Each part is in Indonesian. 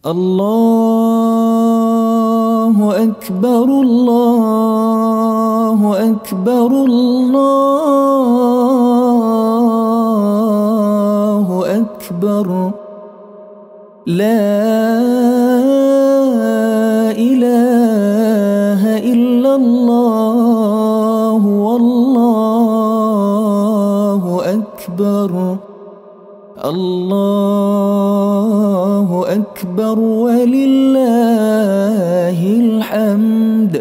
الله أكبر الله أكبر الله أكبر. لا إله إلا الله والله أكبر. الله أكبر ولله الحمد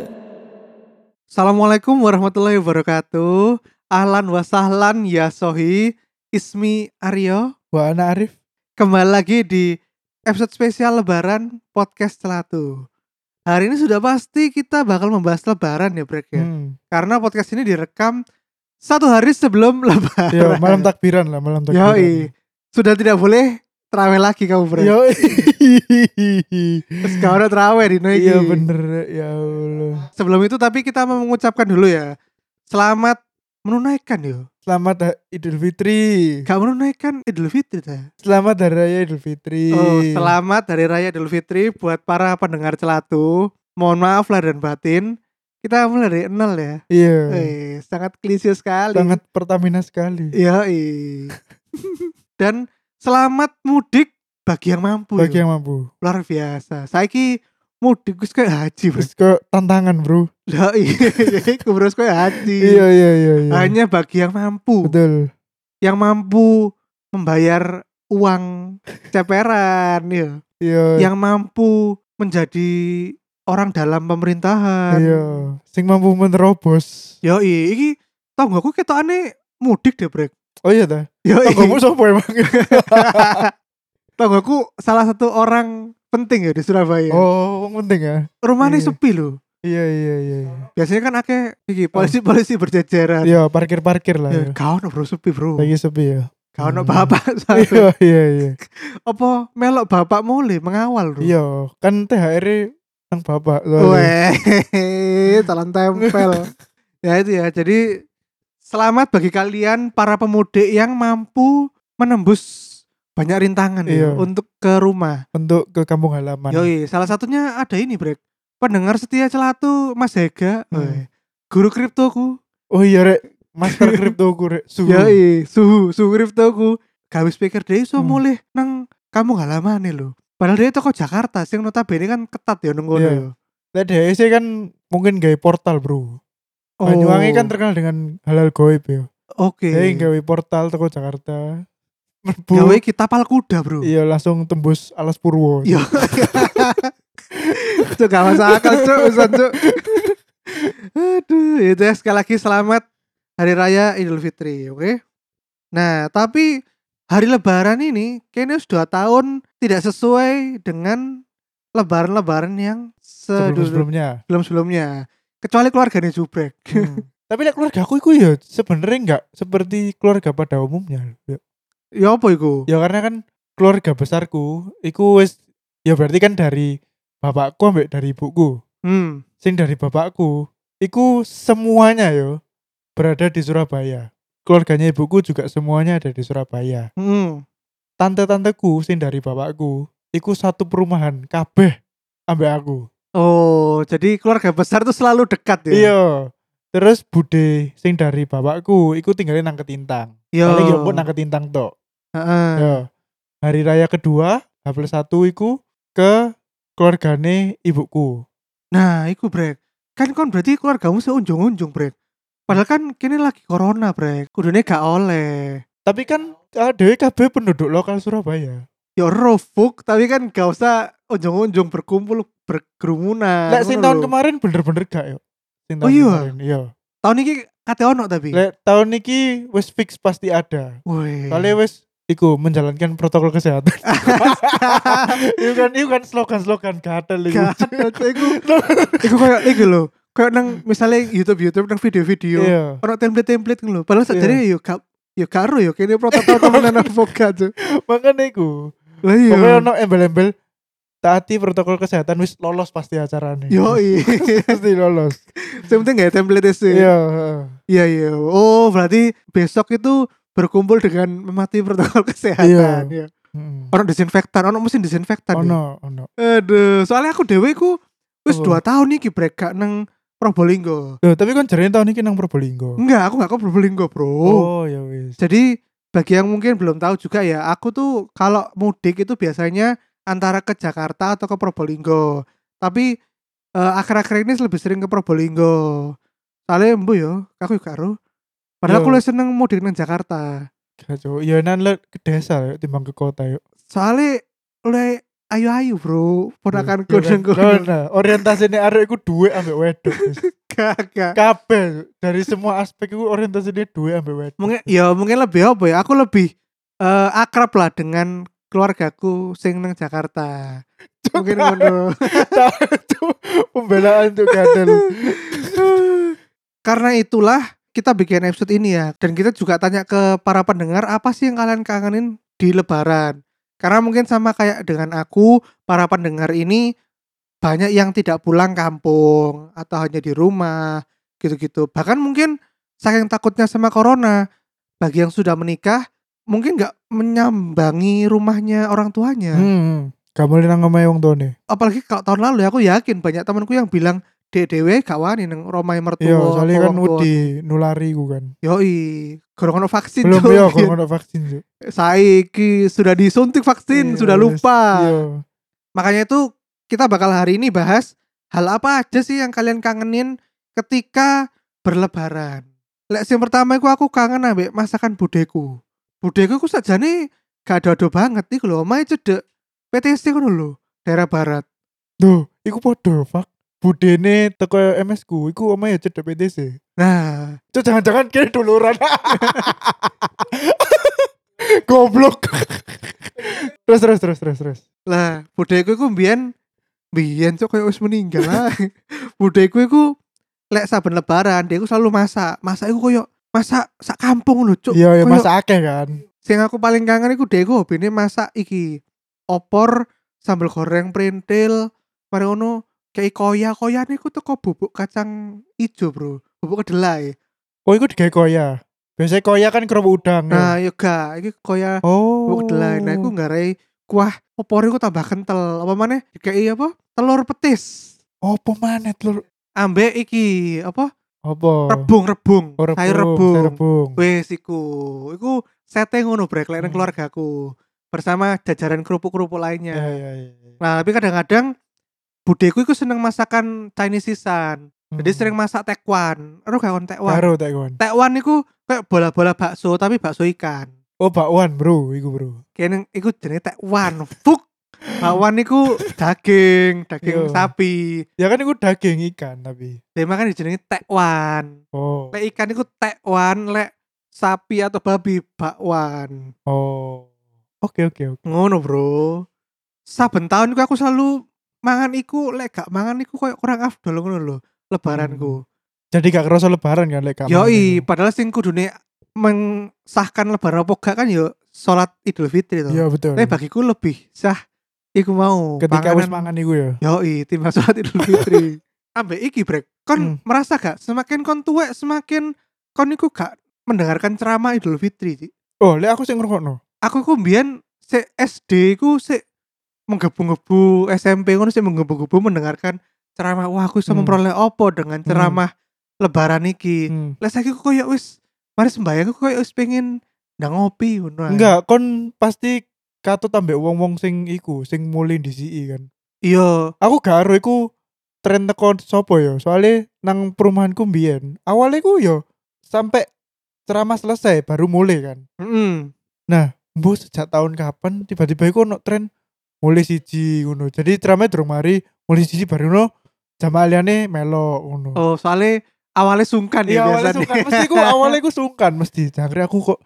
Assalamualaikum warahmatullahi wabarakatuh. Ahlan wa sahlan ya sohi. Ismi Aryo. Wah, anak Arif. Kembali lagi di episode spesial Lebaran podcast Celatu. Hari ini sudah pasti kita bakal membahas Lebaran ya Brek ya. Hmm. Karena podcast ini direkam satu hari sebelum Lebaran. Yo, malam takbiran lah, malam takbiran. Yoi. Sudah tidak boleh terawih lagi kamu Brek. Yo. Terus gak ada terawih di iki. Iya bener ya Allah. Sebelum itu tapi kita mau mengucapkan dulu ya. Selamat menunaikan yo. Selamat Idul Fitri. Gak menunaikan Idul Fitri ta? Selamat Hari Raya Idul Fitri. Oh, selamat Hari Raya Idul Fitri buat para pendengar celatu. Mohon maaf lahir dan batin. Kita mulai dari nol ya. Iya. Eh, sangat klise sekali. Sangat Pertamina sekali. Iya, Dan selamat mudik bagi yang mampu. Bagi yang mampu. Luar biasa. Saiki mudik wis kayak haji, Bro. Ke tantangan, Bro. Lah iya, iku bro kayak haji. Iya, iya, iya, iya. Hanya bagi yang mampu. Betul. Yang mampu membayar uang ceperan ya. Iya. Yang mampu menjadi orang dalam pemerintahan. Iya. Sing mampu menerobos. Yo iki tonggoku ketokane mudik deh, Brek. Oh iya dah. Yo Tonggomu sopo emang? tonggoku salah satu orang penting ya di Surabaya. Oh, wong penting ya. Rumahnya iya. sepi loh. Iya, iya, iya. iya. Biasanya kan akeh iki polisi-polisi berjejeran. Iya, parkir-parkir lah. Ya, Ya. kau bro sepi bro. Lagi sepi ya. Kau no Hmm. bapak. Iya, iya, iya. Apa melok bapak mulai mengawal bro. Iya, kan THR nang bapak. Weh, talan tempel. ya itu ya. Jadi selamat bagi kalian para pemudik yang mampu menembus banyak rintangan ya Iya. untuk ke rumah. Untuk ke kampung halaman. Yoi, salah satunya ada ini, Brek. Pendengar setia celatu Mas Hega. Hmm. Guru kriptoku. Oh iya rek, master kriptoku rek. Suhu. Yoi, suhu, suhu kriptoku. Gawe speaker dia iso Hmm. mulih nang kampung halaman nih lho. Padahal dia toko Jakarta, sing notabene kan ketat ya nunggu Iya. ya. Lah kan mungkin gawe portal, Bro. Banyuwangi kan terkenal dengan halal goib ya. Oh, Oke. Jadi gawe portal teko Jakarta. Merbu. Gawe kita pal kuda, Bro. Iya, langsung tembus Alas Purwo. Iya. Itu gak masuk akal, Cuk. Cuk. Aduh, itu ya sekali lagi selamat Hari Raya Idul Fitri, oke? Nah, tapi hari Lebaran ini kayaknya sudah tahun tidak sesuai dengan Lebaran-Lebaran yang Sebelum-sebelumnya. sebelum-sebelumnya. Kecuali keluarganya Jubrek. Hmm. Tapi lek keluarga aku iku ya sebenarnya enggak seperti keluarga pada umumnya. Ya, ya apa itu? ya karena kan keluarga besarku iku wis ya berarti kan dari bapakku ambek dari ibuku. Hmm. sing dari bapakku iku semuanya yo berada di Surabaya keluarganya ibuku juga semuanya ada di Surabaya Hmm. tante-tanteku sing dari bapakku iku satu perumahan kabeh ambek aku Oh, jadi keluarga besar tuh selalu dekat ya? iya terus bude sing dari bapakku iku tinggalin nang ketintang Iya. paling yo pun nang ketintang tok Heeh. yo hari raya kedua H plus satu iku ke keluargane ibuku Nah, iku brek. Kan kon berarti keluargamu seunjung-unjung brek. Padahal kan kini lagi corona brek. Kudune gak oleh. tapi kan ada kabeh penduduk lokal Surabaya Ya rofuk, tapi kan gak usah unjung-unjung berkumpul berkerumunan. Lek sing tahun kemarin bener-bener gak yo. Sing Oh tahun iya? kemarin, Iya. Tahun ini kate ono tapi. Lek tahun iki wis fix pasti ada. Soalnya wis iku menjalankan protokol kesehatan. Iku kan iku kan slogan-slogan gatel iku. Iku. Iku kayak iku lho. Kayak nang misalnya YouTube YouTube nang video-video. Iya. Ono template-template ngono. Padahal Iya. sajane yo gak yo karo yo kene protokol temenan apa gak tuh. Makanya iku. Lah iya. Pokoknya ono embel-embel taati protokol kesehatan wis lolos pasti acaranya. Yo pasti lolos. Yang penting gak template sih. Iya. Iya iya. Oh berarti besok itu berkumpul dengan mematuhi protokol kesehatan. Iya. Ya. Mm. Ono disinfektan, ono mesin disinfektan. ya. Ono, ono. Aduh, soalnya aku dewe ku wis? 2 tahun nih brek gak nang Probolinggo. Loh, tapi kan jarene tahun ini nang Probolinggo. Enggak, aku gak ke Probolinggo, Bro. Oh, ya wis. Jadi bagi yang mungkin belum tahu juga ya, aku tuh kalau mudik itu biasanya antara ke Jakarta atau ke Probolinggo. Tapi eh, akhir-akhir ini lebih sering ke Probolinggo. Soalnya embu yo, aku juga karo. Padahal Yo. aku lebih seneng mudik nang Jakarta. Kacau. Ya nan le ke desa yuk timbang ke kota yuk. Soalnya oleh ayu-ayu, Bro. Ponakanku nang kono. Nah, orientasine arek iku duwe ambek wedok. Gak, Kabeh dari semua aspek iku orientasine duwe ambek wedok. mungkin ya mungkin lebih apa ya aku lebih eh, akrab lah dengan keluargaku sing nang Jakarta mungkin ngono itu pembelaan tuh kadal. karena itulah kita bikin episode ini ya dan kita juga tanya ke para pendengar apa sih yang kalian kangenin di lebaran karena mungkin sama kayak dengan aku para pendengar ini banyak yang tidak pulang kampung atau hanya di rumah gitu-gitu bahkan mungkin saking takutnya sama corona bagi yang sudah menikah mungkin nggak menyambangi rumahnya orang tuanya Hmm. Kamu nang omahe wong tuane. apalagi kalau tahun lalu aku yakin banyak temanku yang bilang dek dewe gak wani nang romai mertua Iya, soalnya kan wong tua." wedi nulari ku kan. yoi gorong ono vaksin Belum Cuk. ya kalau ono vaksin Cuk. saiki sudah disuntik vaksin Iya, sudah lupa Iya. makanya itu kita bakal hari ini bahas hal apa aja sih yang kalian kangenin ketika berlebaran Lek yang pertama itu aku kangen ambek masakan budeku budeku ku sajane gak ada-ada banget nih lho omahe cedek PTSD kan lho daerah barat Duh, iku podo fuck. Budene teko MS ku, iku omahe cedek PTC. nah Itu jangan-jangan kira duluran. Goblok. terus terus terus terus terus. lah budeku iku mbiyen mbiyen cok kayak wis meninggal lah budeku iku lek saben lebaran dia iku selalu masak masak iku koyo masak sak kampung lho cuk Iya, ya Koyo- masa akeh kan. sing aku paling kangen iku dhewe hobine masak iki opor sambal goreng printil mari ngono kayak koya koyane iku teko bubuk kacang ijo bro bubuk kedelai Oh, iku digawe koya. Biasanya koya kan kerupuk udang. ya. nah yo gak iki koya oh. bubuk kedelai nah iku ngarai kuah opor iku tambah kental apa maneh kayak apa telur petis Apa maneh telur? ambek iki apa Apa? rebung rebung Oh, rebung. sayur sayur rebung rebung. wes iku iku sete ngono brek lek Hmm. keluargaku bersama jajaran kerupuk-kerupuk lainnya Ya, ya, ya. ya. Nah, tapi kadang-kadang budeku itu seneng masakan Chinese sisan. Jadi Hmm. sering masak tekwan. Gak kon tekwan. Karo tak kon. Tekwan iku kayak bola-bola bakso tapi bakso ikan. Oh, bakwan, Bro, iku, Bro. Kayaknya iku jenis tekwan. Fuk. Bakwan iku daging, daging Yo. sapi. Ya kan iku daging ikan tapi. Dia makan jenenge tekwan. Oh. Lek ikan iku tekwan, lek sapi atau babi bakwan. Oh. Oke, oke, oke. Ngono, Bro. Saben tahun iku aku selalu mangan iku lek gak mangan iku koyo kurang afdol ngono lho lebaranku. Jadi gak kerasa lebaran kan lek gak Yoi, iku. padahal sing kudune mengesahkan lebaran apa gak kan yo salat Idul Fitri to. Iya, betul. Tapi bagiku lebih sah iku mau Ketika wis mangan iku ya. Yoi, timbang salat Idul Fitri. Ambek iki brek. Kon Hmm. merasa gak semakin kon tuwek semakin kon iku gak mendengarkan ceramah Idul Fitri. Ci. Oh, lek aku sing ngrungokno. Aku ku mbiyen se SD ku se menggebu-gebu SMP ngono sih menggebu-gebu mendengarkan ceramah wah aku bisa Hmm. memperoleh opo dengan ceramah lebaran iki. Hmm. Lah saiki kok koyo wis mari sembayang kok koyo wis pengen ndang ngopi ngono. Enggak, kon pasti katut ambek wong-wong sing iku, sing mulai disiki kan. Iya. Aku gak iku tren teko sopo ya. Soalnya nang perumahanku mbiyen, awalnya ku yo sampai ceramah selesai baru mulai kan. Heeh. Mbok sejak tahun kapan tiba-tiba iku ono tren mulai siji ngono. Jadi ceramah durung mari, mulai siji baru ono jamaah liyane melo ngono. Oh, soalnya awalnya sungkan Iya ya awalnya biasanya. sungkan Mesti ku awalnya ku sungkan Mesti Jangkrik aku kok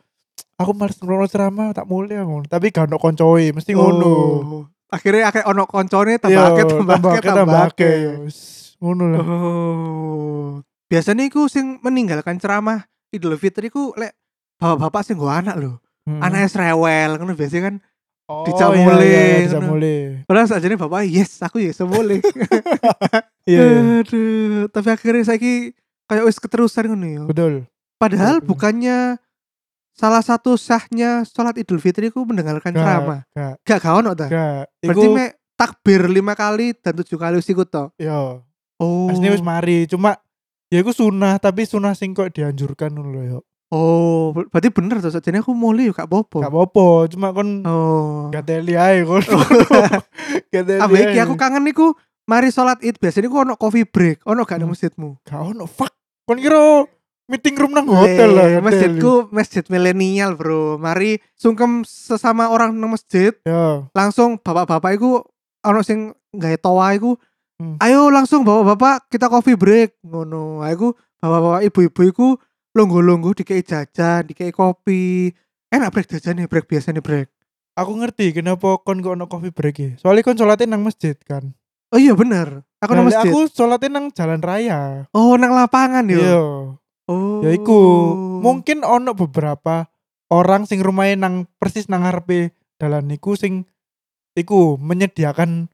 Aku males ngrono ceramah Tak mulai aku Tapi gak ono koncoe Mesti ngono Oh. Akhirnya akeh ono koncone tambah Iya, akeh tambah akeh akeh, tambah akeh. akeh. Wis, Ngono lah Oh. Biasanya iku sing meninggalkan ceramah Idul Fitri ku lek bapak-bapak sing nggo anak lho. Hmm. Anaknya rewel ngono biasanya kan. Oh, dijak iya, iya, iya, Padahal sajane bapak yes, aku ya iso boleh. Iya iya. Aduh, tapi akhirnya saiki kayak wis keterusan ngono ya. Betul Padahal Betul. bukannya salah satu sahnya sholat Idul Fitri ku mendengarkan ceramah. Gak, Gak gak ono ta? gak. Berarti Iku mek takbir lima kali dan tujuh kali wis ikut to. yo, Oh. asline wis mari, cuma ya iku sunah tapi sunah sing kok dianjurkan ngono lho yo. Oh, ber- berarti bener tuh. Jadi aku mulai gak apa-apa. Gak apa-apa, cuma kon Oh. gak teli ae kon. Gak teli. Iki ae. aku kangen niku mari sholat Id biasanya ku ono coffee break, ono gak di Hmm. masjidmu? Gak ono fuck. Kon kira meeting room nang hotel lah. gak teli. masjidku masjid milenial, Bro. Mari sungkem sesama orang nang masjid, Yo, langsung bapak-bapak iku ono sing gawe toa iku Hmm. ayo langsung bapak-bapak kita coffee break ngono aku bapak-bapak ibu-ibu iku longgo-longgo dikei jajan dikei kopi enak break jajan nih break biasa nih break aku ngerti kenapa kon kok ono coffee break ya. Soalnya kon sholatnya nang masjid kan. oh iya bener aku nang masjid Aku sholatnya nang jalan raya. oh nang lapangan yo Iya. oh Ya iku, mungkin ono beberapa orang sing rumahnya nang persis nang ngarepe dalan niku sing iku menyediakan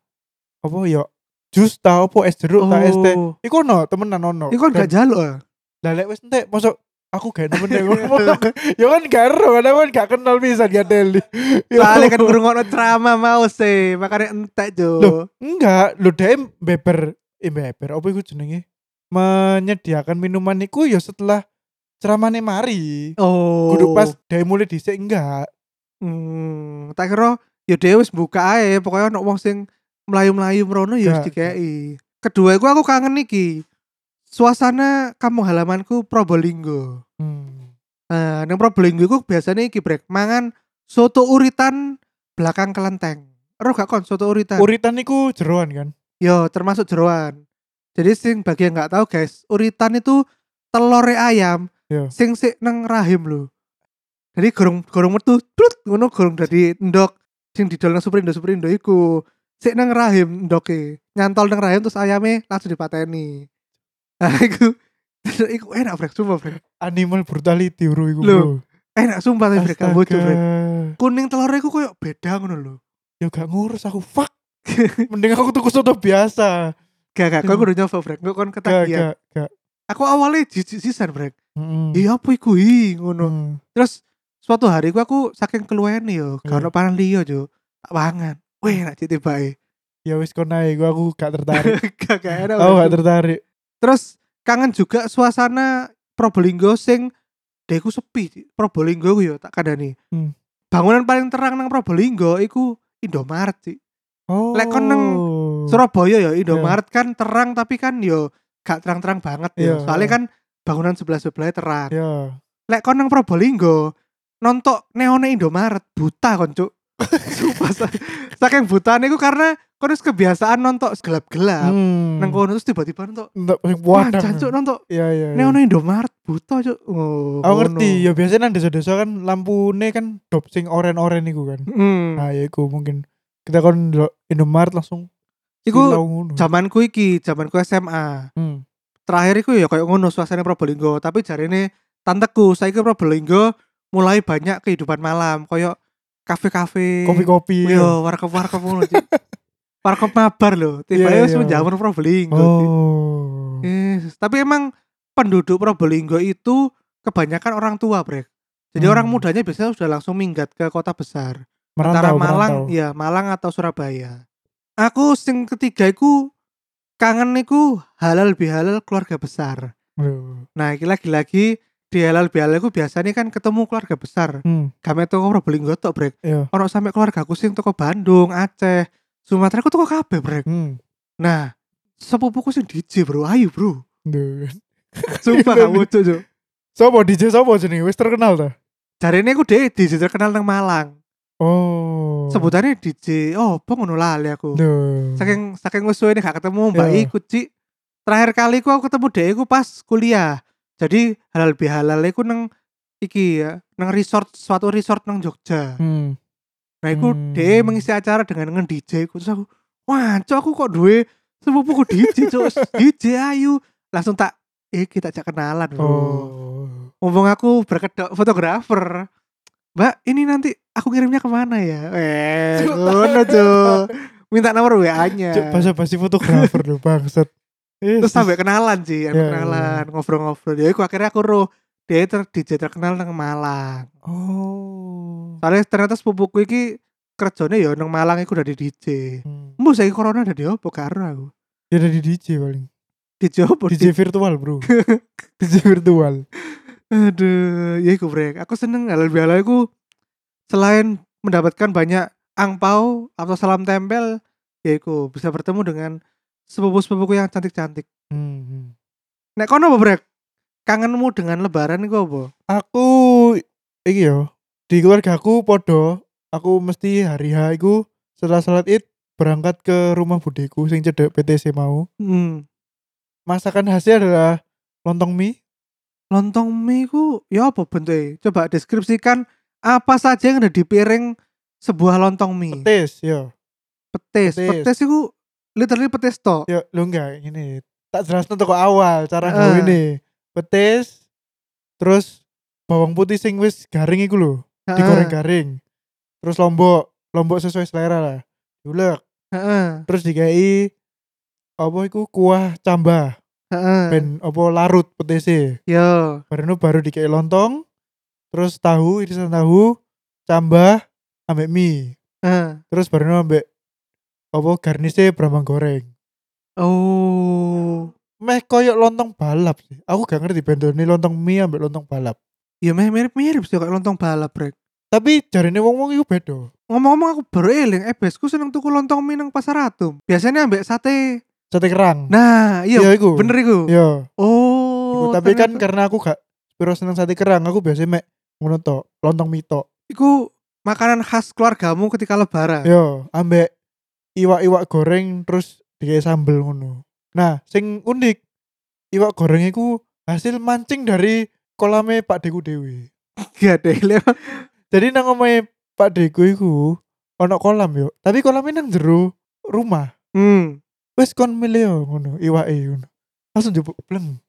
apa ya jus ta apa es jeruk ta es teh. oh Iku ono temenan ono. iku gak jaluk ah Lah lek wis entek mosok aku gak nemen nek ngono. Ya kan gak ero kan aku kan gak kenal pisan gak teli. Ya soalnya kan ngurungokno ceramah mau sih makanya entek jo Loh, enggak, lu DM beber eh beber apa iku jenenge? Menyediakan minuman iku ya setelah ceramahnya mari. oh Kudu pas dia mulai dhisik enggak. hmm tak kira ya dhewe wis buka ae pokoknya ono wong sing melayu-melayu merono ya wis Gak, dikei kedua iku aku kangen iki suasana kampung halamanku Probolinggo. Hmm. nang Probolinggo iku biasanya iki brek. Mangan soto uritan belakang kelenteng. Ero gak kon soto uritan? Uritan niku jeroan kan? yo termasuk jeroan. Jadi sing bagi yang nggak tahu guys uritan itu telore ayam Yo. sing sik nang rahim lho. Jadi gorong gorong metu blut ngono gorong dari endok sing didol nang superindo superindo iku sik nang rahim endoke nyantol nang rahim terus ayamnya langsung dipateni nah iku enak brek sumpah brek Animal brutality bro iku. Loh, bro. enak sumpah tapi bocor brek Astaga. kuning telurnya iku koyo beda ngono lho Ya gak ngurus aku fuck. Mending aku tuku soto biasa. gak gak kau kudu nyoba brek kau kon ketagihan gak gak. aku awalnya jijik sisan brek Mm-mm. iya apa iku hi ngono Hmm. Terus suatu hari ku aku saking keluwen yo, Iya. gak ono panan liyo jo. Tak pangan. Weh, nak citi bae. Ya wis kon ae gua aku gak tertarik. gak gak enak. aku gak tertarik. Terus kangen juga suasana Probolinggo sing deku sepi. Probolinggo ku yo tak kandani. Hmm. Bangunan paling terang nang Probolinggo iku Indomaret sih. Oh. Lek kon nang Surabaya ya Indomaret kan terang tapi kan yo gak terang-terang banget ya. Soalnya kan bangunan sebelah-sebelah terang. Ya. lek kon nang Probolinggo nontok neone Indomaret buta kon cuk Sumpah sa- saking butane iku karena kon wis kebiasaan nontok gelap-gelap Hmm. nang kono terus tiba-tiba sing wah jancuk nontok Iya iya. iya. neone Indomaret buta cuk oh Aku ngerti, ya biasanya nang desa-desa kan lampune kan dop sing oren-oren iku kan. Hmm. Nah, ya iku mungkin kita kon Indomaret langsung iku zamanku iki zamanku SMA Hmm. terakhir iku ya kayak ngono suasana Probolinggo tapi jarine tanteku saiki Probolinggo mulai banyak kehidupan malam koyo kafe-kafe Kopi-kopi. Yo, warkop-warkop ngono. Cik. warkop mabar loh. Tiba Iya, wis iya. menjamur Probolinggo. Cik. Oh. Yes. Tapi emang penduduk Probolinggo itu kebanyakan orang tua, Brek. Jadi Hmm. orang mudanya biasanya sudah langsung minggat ke kota besar. Merantau, Antara Malang, merantau. ya Malang atau Surabaya. Aku sing ketiga iku kangen iku halal bihalal keluarga besar. Loh. Nah, lagi-lagi di halal bihalal iku biasanya kan ketemu keluarga besar. Hmm. Kami toko Probolinggo tok, Brek. Ono sampai keluarga aku sing toko Bandung, Aceh, Sumatera aku toko kabeh, Brek. Hmm. Nah, sepupuku sing DJ, Bro. Ayo, Bro. Sumpah gak lucu, Cuk. Sopo DJ sopo jenenge? Wis terkenal ta? Jarine aku deh DJ terkenal nang Malang. Oh. Sebutannya DJ. Oh, apa ngono lali aku. Duh. Saking saking suwe gak ketemu Mbak Iya. iku, Cik. Terakhir kali ku aku ketemu deh iku pas kuliah. Jadi halal bihalal iku nang iki ya, nang resort suatu resort nang Jogja. Hmm. Nah, iku Hmm. dia mengisi acara dengan nge DJ ku terus aku, wah, cok aku kok duwe sepupuku DJ, cok DJ ayu. Langsung tak eh kita ajak kenalan, Bro. Oh. Ngomong aku berkedok fotografer. Mbak, ini nanti aku kirimnya ke mana ya? Eh, ngono, Cuk. Minta nomor WA-nya. Cuk, basa-basi fotografer lho bangsat. Terus sampai kenalan sih, aku Iya, kenalan, ngobrol-ngobrol. Ya aku akhirnya aku roh dia ter DJ terkenal nang Malang. Oh. Soalnya ternyata sepupuku iki kerjanya ya nang Malang iku dari DJ. Hmm. Mbok saiki corona dari opo karo aku. Ya dari DJ paling. DJ opo? DJ virtual, Bro. DJ virtual. Aduh, ya iku brek. Aku seneng hal biala iku selain mendapatkan banyak angpau atau salam tempel, ya iku bisa bertemu dengan sepupu-sepupuku yang cantik-cantik. Hmm. hmm. Nek kono apa brek? Kangenmu dengan lebaran iku apa? Aku iki yo di keluarga aku podo aku mesti hari H iku setelah salat Id berangkat ke rumah budeku sing cedek PTC mau. Hmm. Masakan khasnya adalah lontong mie. Lontong mie ku ya apa bentuknya? Coba deskripsikan apa saja yang ada di piring sebuah lontong mie. Petis, yo. Petis. Petis. Petis iku literally petis tok. Yo, lu enggak ini. Tak jelasno toko awal cara gawe ini. Petis terus bawang putih sing wis garing iku lho, digoreng garing. Terus lombok, lombok sesuai selera lah. Diulek, Heeh. terus dikai apa iku kuah cambah Heeh. ben apa larut petise. Yo. Baru baru dikai lontong, terus tahu irisan tahu, cambah ambek mie. Heeh. Terus baru ambek apa garnisnya brambang goreng. Oh. Meh koyok lontong balap sih. Aku gak ngerti bendone lontong mie ambek lontong balap. Ya meh mirip-mirip sih kayak lontong balap, Brek. Tapi jarine wong-wong iku beda. Ngomong-ngomong aku baru eling, eh besku seneng tuku lontong mie nang pasar atom. Biasanya ambek sate. Sate kerang. Nah, iya, Iya, iku. bener iku. Iya. Oh, Iku, tapi kan ternyata- karena aku gak spiro seneng sate kerang, aku biasanya mek ngono lontong mie tok. iku makanan khas keluargamu ketika lebaran. Yo, ambek iwak-iwak goreng terus dikai sambel ngono. Nah, sing unik iwak goreng iku hasil mancing dari kolame Pak Deku Dewi. Gak deh. Jadi nang omahe Pak Deku iku ono kolam yo, tapi kolamnya nang jero rumah. Hmm. Wes kon milih ngono, iwake ngono. Langsung jebuk bleng.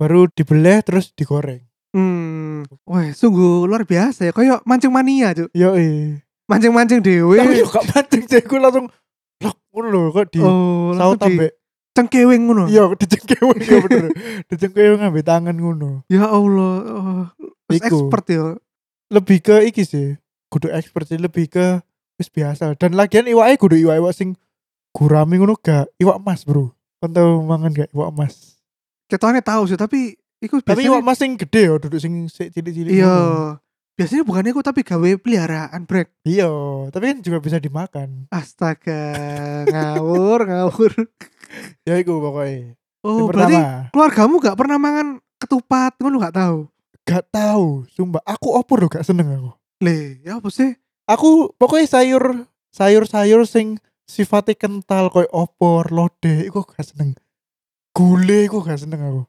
Baru dibelah terus digoreng. Hmm. Wah, sungguh luar biasa ya. Kayak mancing mania, Cuk. Yo. Mancing-mancing dewe. Tapi yo gak mancing aku langsung ngono lho kok di oh, saut ambek cengkewing ngono. iya dicengkewing ya bener. Dicengkewing ambek tangan ngono. Ya Allah. Oh, Iku. expert ya. Lebih ke iki sih. Kudu expert sih lebih ke wis biasa. Dan lagian iwake kudu iwak-iwak sing gurami ngono gak iwak emas, Bro. Kon tau mangan gak iwak emas? Ketone tahu sih, tapi iku Tapi iwak emas sing gede ya duduk sing cilik-cilik. Iya. Biasanya bukan iku tapi gawe peliharaan, Brek. Iya, tapi kan juga bisa dimakan. Astaga, ngawur, ngawur. Ya iku pokoknya. Oh, yang berarti pertama, keluargamu gak pernah mangan ketupat, ngono gak tahu. gak tahu, sumpah. Aku opor loh gak seneng aku. Le, ya apa sih? Aku pokoknya sayur sayur-sayur sing sifatnya kental koyo opor, lodeh, iku gak seneng. Gule iku gak seneng aku.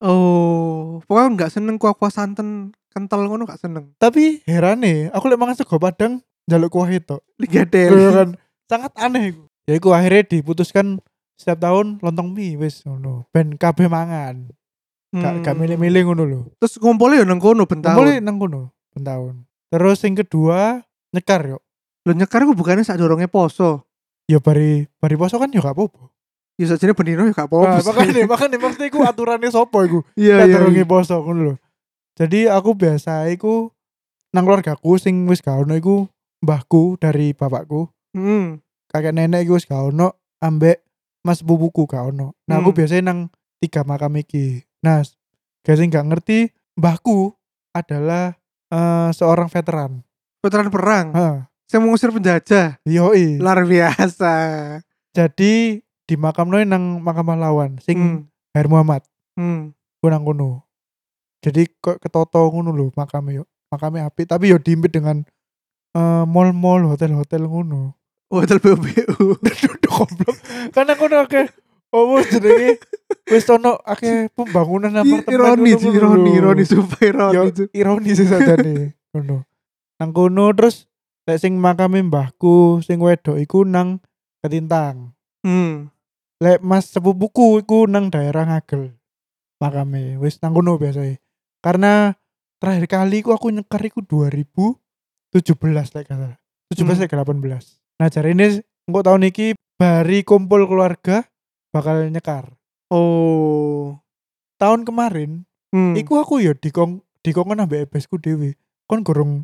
Oh, pokoknya gak seneng kuah-kuah santan kental ngono gak seneng. Tapi herane, aku lek mangan sego padang jaluk kuah itu. Liga Iya kan sangat aneh iku. Ya iku akhirnya diputuskan setiap tahun lontong mie wis ngono. Ben kabeh mangan. Gak gak milih-milih ngono lho. Hmm. Terus ngumpulnya ya nang kono bentahun. Boleh nang kono ben tahun. Terus yang kedua nyekar yo. Lo nyekar ku bukannya sak dorongnya poso. Ya bari bari poso kan yo gak apa-apa. Ya sajane benino ya gak Nah, apa-apa. sih. makanya makanya maksudnya iku aturannya sopo iku. Iya, Iya, iya. iya. poso ngono lho. Jadi aku biasa iku nang keluargaku sing wis gak ono iku mbahku dari bapakku, Hmm. kakek nenek iku wis gak ono ambek mas bubuku gak ono. Nah, aku Hmm. biasanya nang tiga makam iki. Nah, guys yang gak ngerti, mbahku adalah eh, seorang veteran. Veteran perang. Heeh. Saya mengusir penjajah. Yoi. Luar biasa. Jadi di makam nang makam pahlawan sing Hmm. Hair Muhammad. Hmm. Ku nang kono. Jadi kok ketoto ngono lho makame yo. Makame apik tapi yo diimpit dengan eh, mall-mall, hotel-hotel ngono. Oh, Hotel BBU. Duduk goblok. Karena kono akeh oh jenenge wis ono akeh pembangunan apartemen. ironi ngono sih, ngono ironi, lho. ironi super ironi Yo, itu. ironi sih sajane ngono. Nang kono terus lek sing makame mbahku sing wedok iku nang Ketintang. Hmm. Lek Mas sepupuku iku nang daerah Ngagel. Makame wis nang kono biasa. Karena terakhir kali ku aku nyekar iku 2017 lek gak salah. 17 Hmm. lek 18. Nah, jare ini engko tahun iki bari kumpul keluarga bakal nyekar. Oh. Tahun kemarin Hmm. iku aku ya dikong dikongkon ambek ebesku dhewe. Kon gorong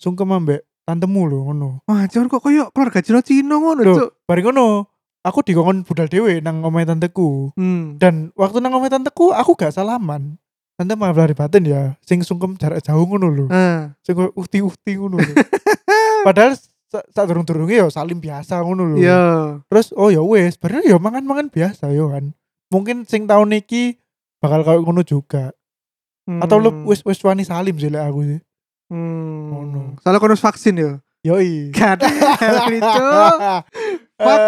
sungkem ambek tantemu lho ngono. Wah, jangan kok koyo keluarga Cino-Cino ngono, Loh. Cuk. Bareng ngono, aku dikongkon budal dhewe nang omahe tanteku. Hmm. Dan waktu nang omahe tanteku aku gak salaman. Tante maaf lahir batin ya, sing sungkem jarak jauh ngono lho. Ah. Sing uhti-uhti ngono lho. Padahal sa- sak durung-durunge ya salim biasa ngono lho. Iya. Terus oh ya wes, padahal ya mangan-mangan biasa yo kan. Mungkin sing tahun iki bakal kayak ngono juga. Atau lu wis wis wani salim sih lek aku sih. Hmm. Ngono. Soalnya kono vaksin ya. Yoi. Gak ada Fuck.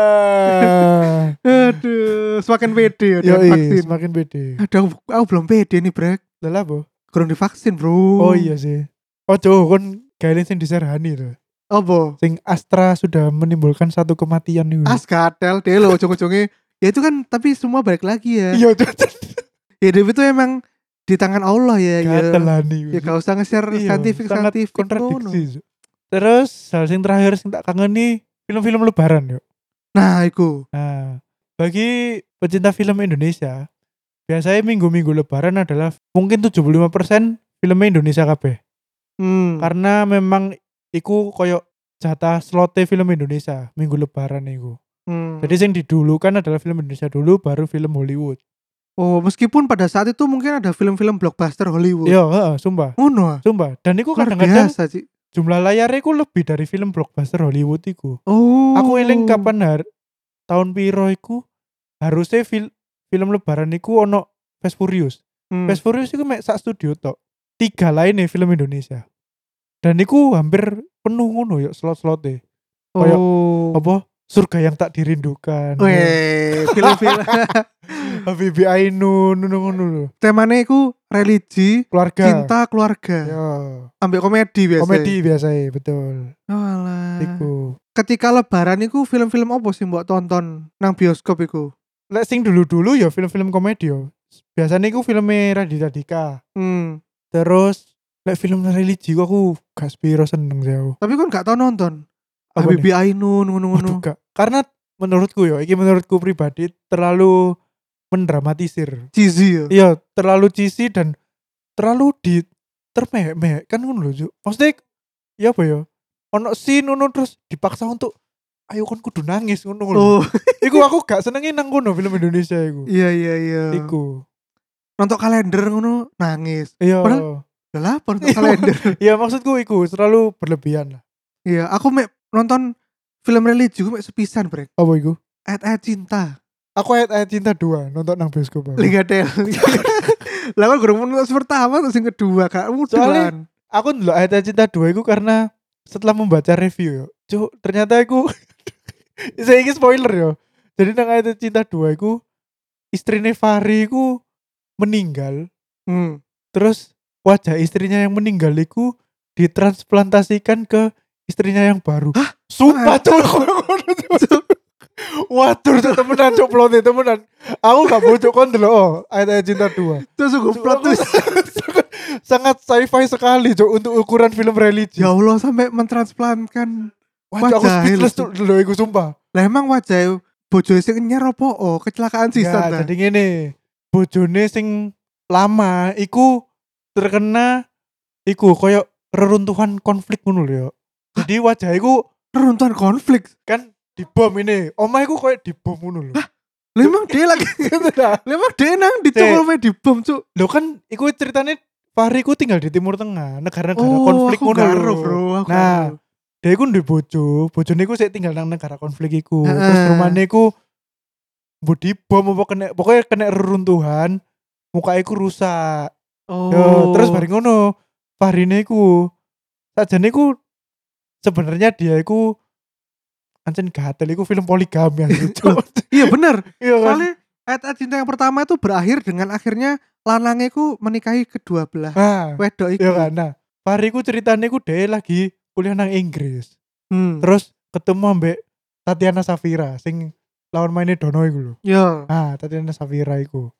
Eh, Aduh, semakin pede ya vaksin. semakin pede. Aduh, aku, aku belum pede nih, Brek. Lah apa? Kurang divaksin, Bro. Oh iya sih. Ojo kon kalian sing diserhani tuh. Apa? Sing Astra sudah menimbulkan satu kematian nih. As gatel deh lo ujung-ujungnya. Ya itu kan tapi semua balik lagi ya. Iya. Hidup itu emang di tangan Allah ya. ya. Gatelani. Ya gak usah nge-share Iya, saintifik sangat saintifik kontradiksi. Terus hal sing terakhir sing tak kangen nih film-film lebaran yuk. Nah, iku. Nah, bagi pecinta film Indonesia, biasanya minggu-minggu lebaran adalah mungkin 75% film Indonesia kabeh. Hmm. Karena memang iku koyo jatah slotnya film Indonesia minggu lebaran iku. Hmm. Jadi yang didulukan adalah film Indonesia dulu baru film Hollywood. oh, meskipun pada saat itu mungkin ada film-film blockbuster Hollywood. Iya, heeh, sumpah. Ngono. ah. Sumpah. Dan iku Luar kadang-kadang biasa. Jumlah layarnya iku lebih dari film blockbuster Hollywood iku. Oh. Aku eling kapan har tahun piro iku harusnya fil- film lebaran iku ono Fast Furious. Hmm. Fast Furious iku mek sak studio tok. Tiga lainnya film Indonesia. Dan iku hampir penuh ngono ya slot-slotnya. kayak Oh. Apa? Surga yang tak dirindukan. Weh, film-film Habibie Ainun ngono ngono lho. iku religi, Keluarga. cinta, keluarga. Ya. Ambil komedi biasa. Komedi biasanya, betul. Oh, alah. Iku. Ketika lebaran iku film-film apa sih mbok tonton nang bioskop iku? Lek sing dulu-dulu ya film-film komedi yo. Biasanya iku filmnya Raditya Dika. Hmm. Terus lek film religi kok aku gak spiro seneng sih aku. Tapi kan gak tau nonton. Habibie Ainun ngono-ngono. Karena menurutku ya, ini menurutku pribadi terlalu mendramatisir. Cheesy ya. Iya, terlalu cheesy dan terlalu di termeh-meh kan ngono lho. Maksudnya ya apa ya? Ono scene ngono terus dipaksa untuk ayo kon kudu nangis ngono lho. Oh, Iku aku gak senengin nang ngono film Indonesia iku. iya iya iya. Iku. Nonton kalender ngono nangis. Iya. Padahal- Lah lah apa nonton kalender. Iya maksudku iku terlalu berlebihan lah. Iya, aku mek nonton film religi gue sepisan, Brek. Apa iku? Ayat-ayat cinta. Aku ayat-ayat cinta dua nonton nang bioskop. Liga Del. Lah kan gurung nonton pertama terus yang kedua kak. Soalnya- Mudahan. Aku ndelok ayat-ayat cinta dua iku karena setelah membaca review yo. Cuk, ternyata aku saya ini spoiler yo. Jadi nang ayat cinta dua iku istrinya Fahri iku meninggal Hmm. terus wajah istrinya yang meninggal iku ditransplantasikan ke istrinya yang baru. Hah? Sumpah Ah. cuk. Cuk. Waduh, cuk temenan cuk plotnya temenan. Aku gak mau cuk kon delok oh, ayat-ayat cinta dua. Terus gue Cuk, plot aku twist. sangat, sci-fi sekali cuk untuk ukuran film religi. Ya Allah sampai mentransplantkan. Cuk, aku wajah speechless itu. cuk delok iku sumpah. Lah emang wajah bojo sing nyer apa? Oh, kecelakaan sih Ya, jadi ngene. Bojone sing lama iku terkena iku koyo reruntuhan konflik ngono lho. Jadi wajah iku Runtuhan konflik. kan dibom ini. Omah iku koyo dibom ngono lho. Lah emang dia lagi. Lah emang dia nang dicokol di bom, Cuk. Lho kan iku ceritanya Fahri ku tinggal di Timur Tengah, negara-negara Oh, konflik ngono lho. Bro. Aku Nah, dia iku duwe bojo, bojone iku sik tinggal nang negara konflik iku. Terus rumahnya iku mbok dibom apa kena pokoknya kena reruntuhan, muka iku rusak. Oh. Yo, terus bareng ngono, Fahrine iku sajane iku sebenarnya dia iku ancen gatel iku film poligami asli, Cuk. Iya bener. Iya kan? Soalnya ayat-ayat cinta yang pertama itu berakhir dengan akhirnya lanangnya ku menikahi kedua belah Nah, wedok iki. iya kan. Nah, Fahri ku ceritanya iku dia lagi kuliah nang Inggris. Hmm. Terus ketemu ambek Tatiana Safira sing lawan mainnya Dono iku lho. Yo. Ah, Tatiana Safira iku.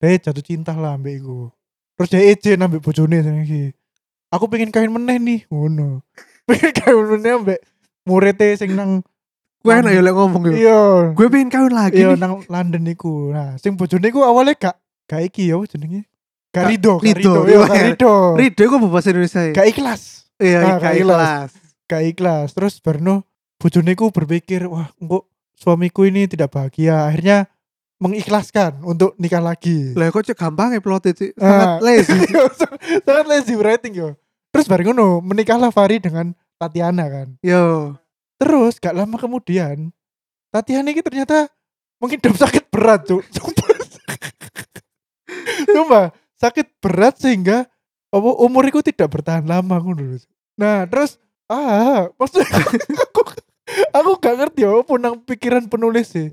Dia jatuh cinta lah ambek iku. Terus dia izin ambek bojone sing iki. Aku pengen kawin meneh nih, ngono. pengen kawin ambek muridnya sing nang Gue enak ya lek ngomong yo. Iya. Gue pengen kawin lagi Iya nang London iku. Nah, sing bojone iku awalnya gak gak iki ya jenenge. Garido, Rido, Garido, yo, iya. Garido. Rido iku apa bahasa Indonesia ya? Gak ikhlas. Iya, Ah, gak gak ikhlas. Gak ikhlas. Terus Barno bojone ku berpikir, wah, kok suamiku ini tidak bahagia. Akhirnya mengikhlaskan untuk nikah lagi. Lah kok cek gampang ya plot itu. Ah. Sangat lazy. Sangat lazy writing yo. Terus bareng ngono, menikahlah Fari dengan Tatiana kan. Yo. Terus gak lama kemudian Tatiana ini ternyata mungkin sakit berat cuk. Sumpah. Sumpah, sakit berat sehingga apa umuriku tidak bertahan lama ngono. Nah, terus ah, maksudnya aku aku gak ngerti apa nang pikiran penulis sih.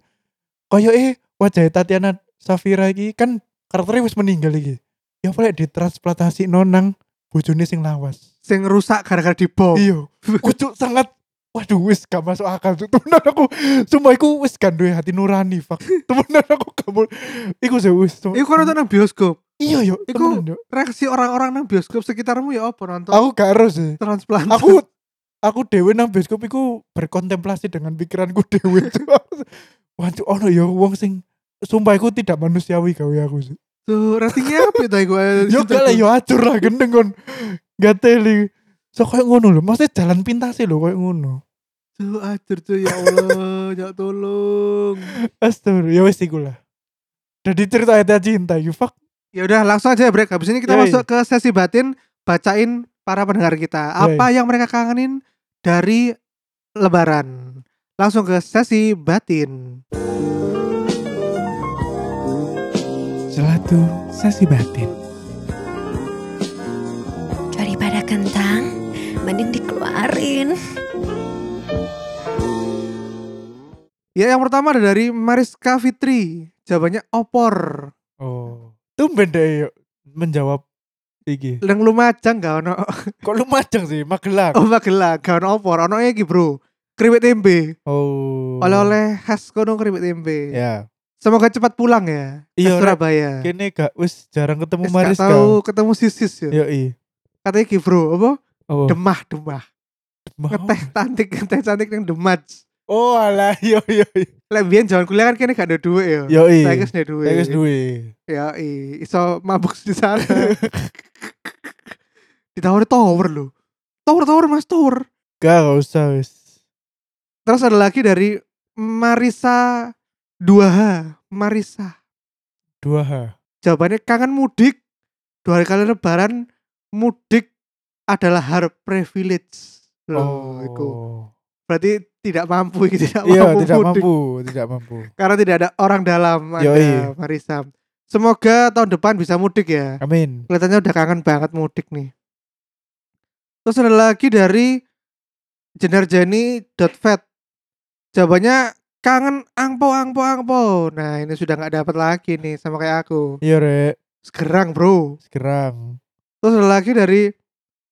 Kayak eh wajah Tatiana Safira iki kan karakternya wis meninggal iki. Ya boleh ditransplantasi nonang bojone sing lawas. Sing rusak gara-gara dibom. Iya. Kucuk sangat Waduh wis gak masuk akal tuh temenan aku Sumpah iku wis gak duwe hati nurani fuck Temenan aku gak mau Iku sih wis Iku nonton nang bioskop. Iya yo Iku- Reaksi orang-orang nang bioskop sekitarmu ya apa nonton Aku gak harus sih transplant. Aku Aku dewe nang bioskop iku berkontemplasi dengan pikiranku dewe Waduh ono yo wong sing Sumpah iku tidak manusiawi gawe aku sih tuh ratingnya apa itu iku? Yo gak lah yo acur lah gendeng kon Gak teli So kayak ngono lho Maksudnya jalan pintas sih lho kayak ngono Tuh acur tuh ya Allah, ya tolong. Astagfirullah ya wis iku lah Jadi cerita ayat cinta you fuck Ya udah langsung aja ya, break. Habis ini kita Yoi. masuk ke sesi batin bacain para pendengar kita. Apa yang mereka kangenin dari lebaran. Langsung ke sesi batin. Selatu sesi batin Daripada kentang, mending dikeluarin. Ya yang pertama ada dari Mariska Fitri. Jawabannya opor. Oh Tumben deh yuk Menjawab Iki Yang lumajang gak ono. Kok lu majang sih Magelang Oh magelang, gak ono opor. Ono iki, Bro. Keripik tempe. Oh Oleh-oleh khas kono keripik tempe. Ya Semoga cepat pulang ya. ke Iya, Rek. Surabaya. Kini gak Wis jarang ketemu Wis gak Mariska tahu ketemu sisis ya. Yoi Katanya iki, Bro, apa? Oh Demah, demah. Mau. Ngeteh cantik, ngeteh cantik yang demaj. Oh alah Yo yo yo Lek biyen jaman kuliah kan kene gak ada duit ya. Yoi Saya guys ada duit. Saya guys duwe Ya, iso mabuk di sana. Ditawari tower loh. Tower, tower, mas tower. Gak gak usah wis Terus ada lagi dari Marisa 2H. Marisa. Dua H Jawabannya kangen mudik. Dua hari kali lebaran mudik adalah hard privilege. Loh, iku. Berarti tidak mampu, tidak Iya mampu tidak mudik. mampu Tidak mampu Karena tidak ada orang dalam ada Yoi. Marisa. Semoga tahun depan bisa mudik ya. Amin Kelihatannya udah kangen banget mudik nih. Terus ada lagi dari jenarjani.vet. Jawabannya kangen angpo angpo angpo. Nah ini sudah nggak dapat lagi nih sama kayak aku. Iya rek Segerang bro. Sekarang Terus ada lagi dari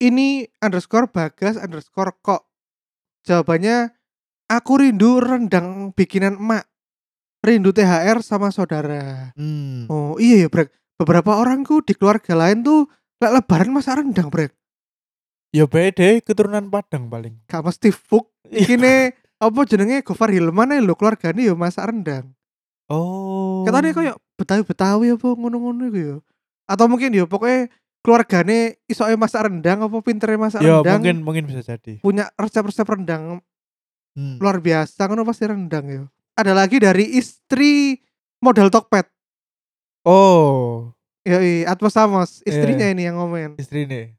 ini underscore bagas underscore kok. Jawabannya aku rindu rendang bikinan emak. Rindu THR sama saudara. Hmm Oh iya ya Brek. Beberapa orangku di keluarga lain tuh lek lebaran masak rendang Brek. Ya beda keturunan Padang paling Gak mesti fuk. Kini apa jenenge Gofar Hilman lho keluargane ya masak rendang. Oh Katanya kayak Betawi-Betawi apa ngono-ngono iku ya. Atau mungkin ya pokoknya keluargane isoke masak rendang apa pintere masak Ya rendang. mungkin mungkin bisa jadi punya resep-resep rendang Hmm. luar biasa ngono pasti rendang ya. Ada lagi dari istri modal Tokped. Oh Ya, Atmos Amos, istrinya Iya. ini yang ngomen. istri nih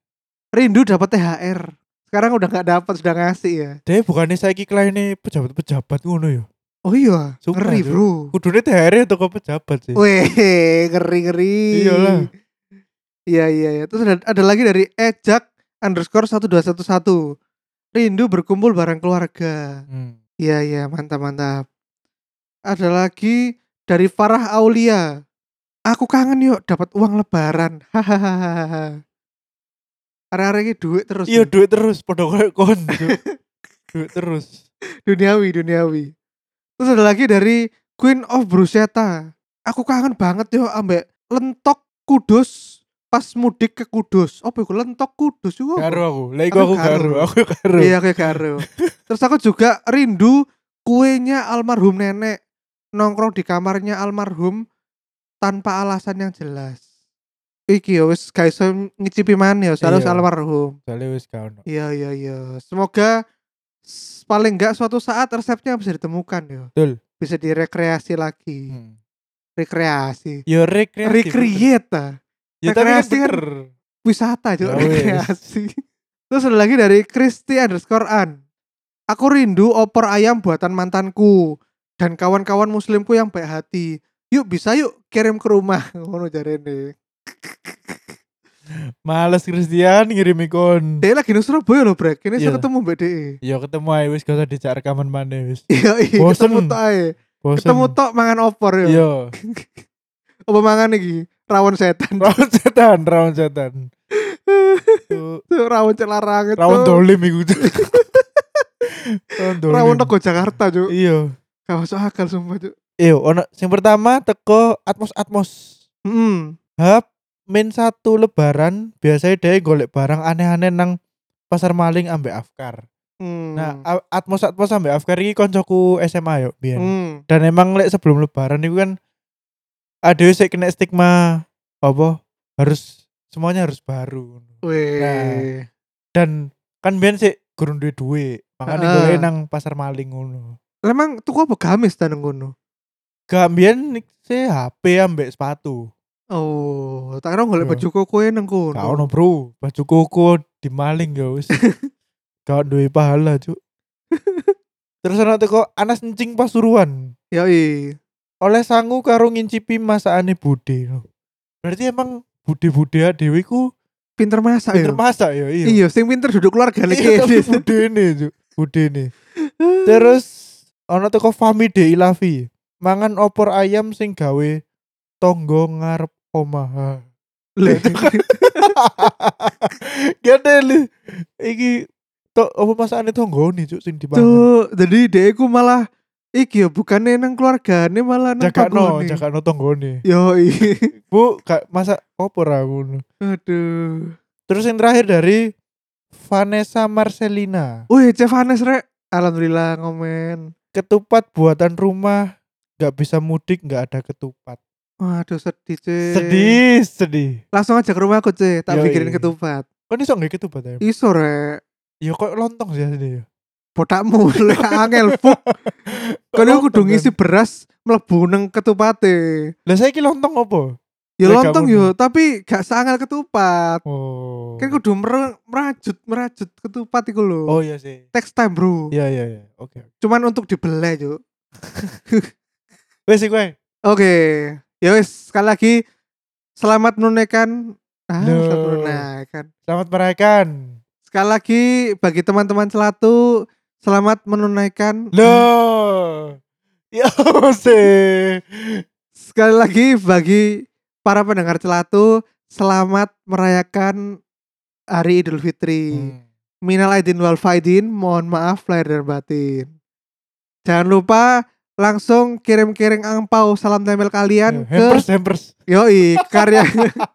Rindu dapat THR. Sekarang udah nggak dapat, sudah ngasih ya. Dia bukannya saya kliennya pejabat-pejabat ngono ya Oh iya, Sumpah, ngeri bro. Kudune THR atau kok pejabat sih Weh, ngeri ngeri. Iyalah. Iya iya iya. Terus ada, ada lagi dari ejak underscore 1211. Rindu berkumpul bareng keluarga. Hmm. Iya iya mantap mantap. Ada lagi dari Farah Aulia. Aku kangen yuk dapat uang lebaran. Hahaha. Arek-arek ini duit terus. Iya duit terus Pada kayak kon. Duit terus duniawi duniawi. Terus ada lagi dari Queen of Bruschetta. Aku kangen banget yo ambek lentok kudus pas mudik ke Kudus. Apa itu lentok kudus apa? Karo aku Lah iku Aku aku karo. Aku karo Iya kayak karo. Terus aku juga rindu kuenya almarhum nenek nongkrong di kamarnya almarhum tanpa alasan yang jelas. Iki ya wis iso ngicipi maneh ya Iya. almarhum. Soalnya wis gak ono. Iya iya iya. Semoga paling enggak suatu saat resepnya bisa ditemukan ya. Betul. Bisa direkreasi lagi. Hmm. Rekreasi. Yo rekreasi. Recreate. Ya tapi kan rekreasi kan bener. wisata juga Ya wis. rekreasi. Terus ada lagi dari Kristi underscore an. Aku rindu opor ayam buatan mantanku dan kawan-kawan muslimku yang baik hati. Yuk bisa yuk kirim ke rumah. Ngono jarene. Males Christian ngirim ikon. Dia lagi nang Surabaya loh, Brek. Ini saya Iya. ketemu Mbak DE. Yo ketemu ae wis gak usah dicak rekaman maneh wis. Iya, iya, ketemu tok ae. Ketemu tok mangan opor ya. Yo. Apa mangan iki? Rawon setan. Rawon setan, rawon setan. Tuh, rawon celarang itu. Rawon dolim iku. Rawon dolim. Rawon teko Jakarta, Cuk. Iya. Gak masuk akal sumpah, Cuk. Iyo, ono sing pertama teko Atmos Atmos. Hmm. Hap min satu lebaran biasanya dia golek barang aneh-aneh nang pasar maling ambek Afkar. Hmm. Nah, Atmos Atmos ambek Afkar iki koncoku SMA yo biyen. Hmm. Dan emang lek sebelum lebaran itu kan ada sih kena stigma apa harus semuanya harus baru. Nah. Dan kan biyen sih kurang duit duit. Makanya Heeh. golek nang pasar maling ngono. Emang tuku apa gamis nang ngono? Gak biyen sih HP ambek sepatu. Oh, tak kira golek Yo. baju koko nang kono. Gak ono bro, baju koko dimaling ya wis. Gak duwe pahala cuk. Terus ana teko Anas encing Pasuruan. Yoi. Oleh sangu karo ngincipi masakane Bude. Berarti emang Bude-bude dhewe ku Pinter masak pinter ya. masak ya iya. Iya, sing pinter duduk keluarga Iya, tapi lagi. Bude nih cuk. Bude nih. Terus ana teko Fami de Ilavi. Mangan opor ayam sing gawe tonggo ngarep omah. Gede li. Iki tok apa masakane tonggo nih cuk sing dipangan. Tuh, jadi dia ku malah iki ya bukannya nang keluargane malah nang Jakakno, tanggone. jakakno tonggone. Yoi. Bu, gak masak opor aku. Aduh. Terus yang terakhir dari Vanessa Marcelina. Wih, Chef Hanes rek. Alhamdulillah ngomen. Ketupat buatan rumah gak bisa mudik gak ada ketupat. Waduh sedih, Cek. Sedih, sedih. Langsung aja ke rumah aku, Cek. Tak Yoi. bikinin ketupat. Kok iso gak ketupat ya? Iso rek. Ya kok lontong sih asli ya. Botakmu lek angel fuk. Kan aku kudu lontong, ngisi beras mlebu nang ketupate. Lah saya lontong apa? Ya Lek gak lontong yo, tapi gak sangel ketupat. Oh. Kan kudu mer- merajut merajut ketupat iku lho. Oh iya sih. Text time, Bro. Iya iya iya. Oke. Cuman untuk dibeleh, Cuk. Wes gue. Oke. Ya wis, sekali lagi selamat menunaikan ah, selamat menunaikan. Selamat merayakan. Sekali lagi bagi teman-teman celatu selamat menunaikan. Loh. Ya sih. Sekali lagi bagi para pendengar celatu selamat merayakan Hari Idul Fitri. Hmm. Minal aidin wal faidin, mohon maaf lahir dan batin. Jangan lupa langsung kirim-kirim angpau salam tempel kalian ke Hampers hampers. yoi karya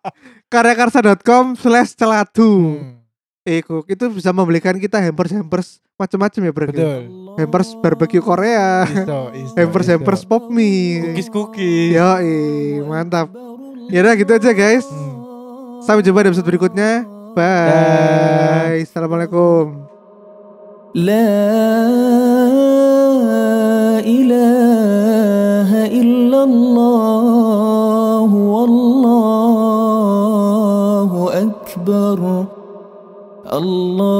karyakarsa.com slash celatu. Hmm. Iku itu bisa membelikan kita hampers hampers macam-macam ya bro. Betul. Hampers barbecue Korea, Iso, iso, hampers iso. hampers pop mie. Cookies cookies. Yoi, mantap. Ya udah gitu aja guys. Hmm. Sampai jumpa di episode berikutnya. Bye. Assalamualaikum. لا إله إلا الله والله أكبر الله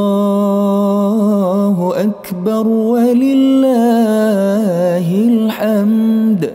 أكبر ولله الحمد.